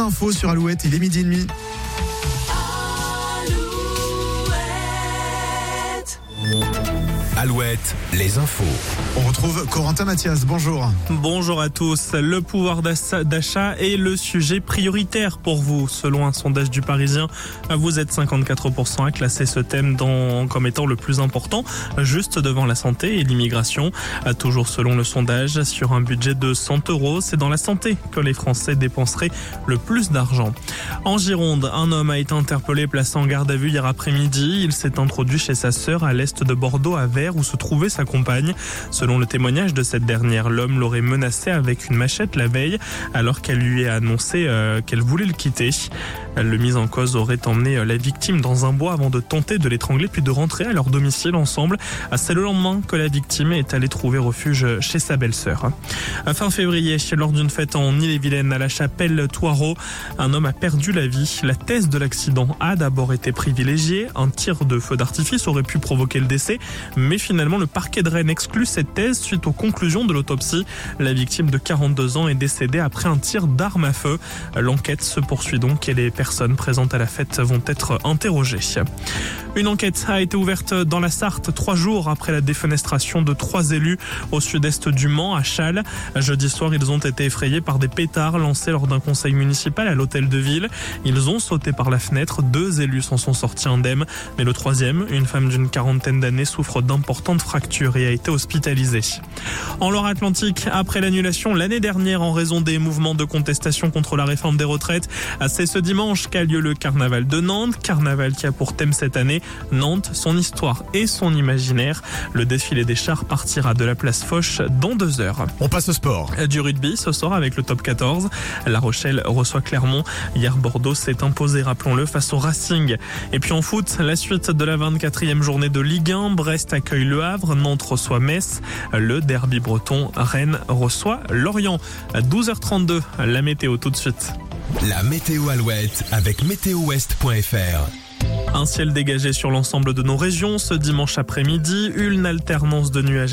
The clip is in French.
infos sur Alouette, il est midi et demi. Alouette, les infos. On retrouve Corentin Mathias, bonjour. Bonjour à tous. Le pouvoir d'achat est le sujet prioritaire pour vous. Selon un sondage du Parisien, vous êtes 54% à classer ce thème dans, comme étant le plus important, juste devant la santé et l'immigration. Toujours selon le sondage, sur un budget de 100 euros, c'est dans la santé que les Français dépenseraient le plus d'argent. En Gironde, un homme a été interpellé placé en garde à vue hier après-midi. Il s'est introduit chez sa sœur à l'est de Bordeaux à Où se trouvait sa compagne. Selon le témoignage de cette dernière, l'homme l'aurait menacé avec une machette la veille alors qu'elle lui a annoncé euh, qu'elle voulait le quitter. Le mise en cause aurait emmené euh, la victime dans un bois avant de tenter de l'étrangler puis de rentrer à leur domicile ensemble. Ah, c'est le lendemain que la victime est allée trouver refuge chez sa belle-sœur. Fin février, lors d'une fête en Ille-et-Vilaine à la chapelle Toireau, un homme a perdu la vie. La thèse de l'accident a d'abord été privilégiée. Un tir de feu d'artifice aurait pu provoquer le décès, mais finalement le parquet de Rennes exclut cette thèse suite aux conclusions de l'autopsie. La victime de 42 ans est décédée après un tir d'arme à feu. L'enquête se poursuit donc et les personnes présentes à la fête vont être interrogées. Une enquête a été ouverte dans la Sarthe trois jours après la défenestration de trois élus au sud-est du Mans, à Châles. Jeudi soir, ils ont été effrayés par des pétards lancés lors d'un conseil municipal à l'hôtel de ville. Ils ont sauté par la fenêtre. Deux élus s'en sont sortis indemnes. Mais le troisième, une femme d'une quarantaine d'années, souffre d'importantes fractures et a été hospitalisée. En Loire-Atlantique, après l'annulation l'année dernière en raison des mouvements de contestation contre la réforme des retraites, c'est ce dimanche qu'a lieu le carnaval de Nantes. Carnaval qui a pour thème cette année Nantes, son histoire et son imaginaire. Le défilé des chars partira de la place Foch dans deux heures. On passe au sport. Du rugby ce soir avec le top 14. La Rochelle reçoit Clermont. Hier, Bordeaux s'est imposé, rappelons-le, face au Racing. Et puis en foot, la suite de la 24e journée de Ligue 1. Brest accueille Le Havre, Nantes reçoit Metz. Le derby breton, Rennes reçoit Lorient. À 12h32, la météo tout de suite. La météo Alouette avec météowest.fr. Un ciel dégagé sur l'ensemble de nos régions ce dimanche après-midi, une alternance de nuages et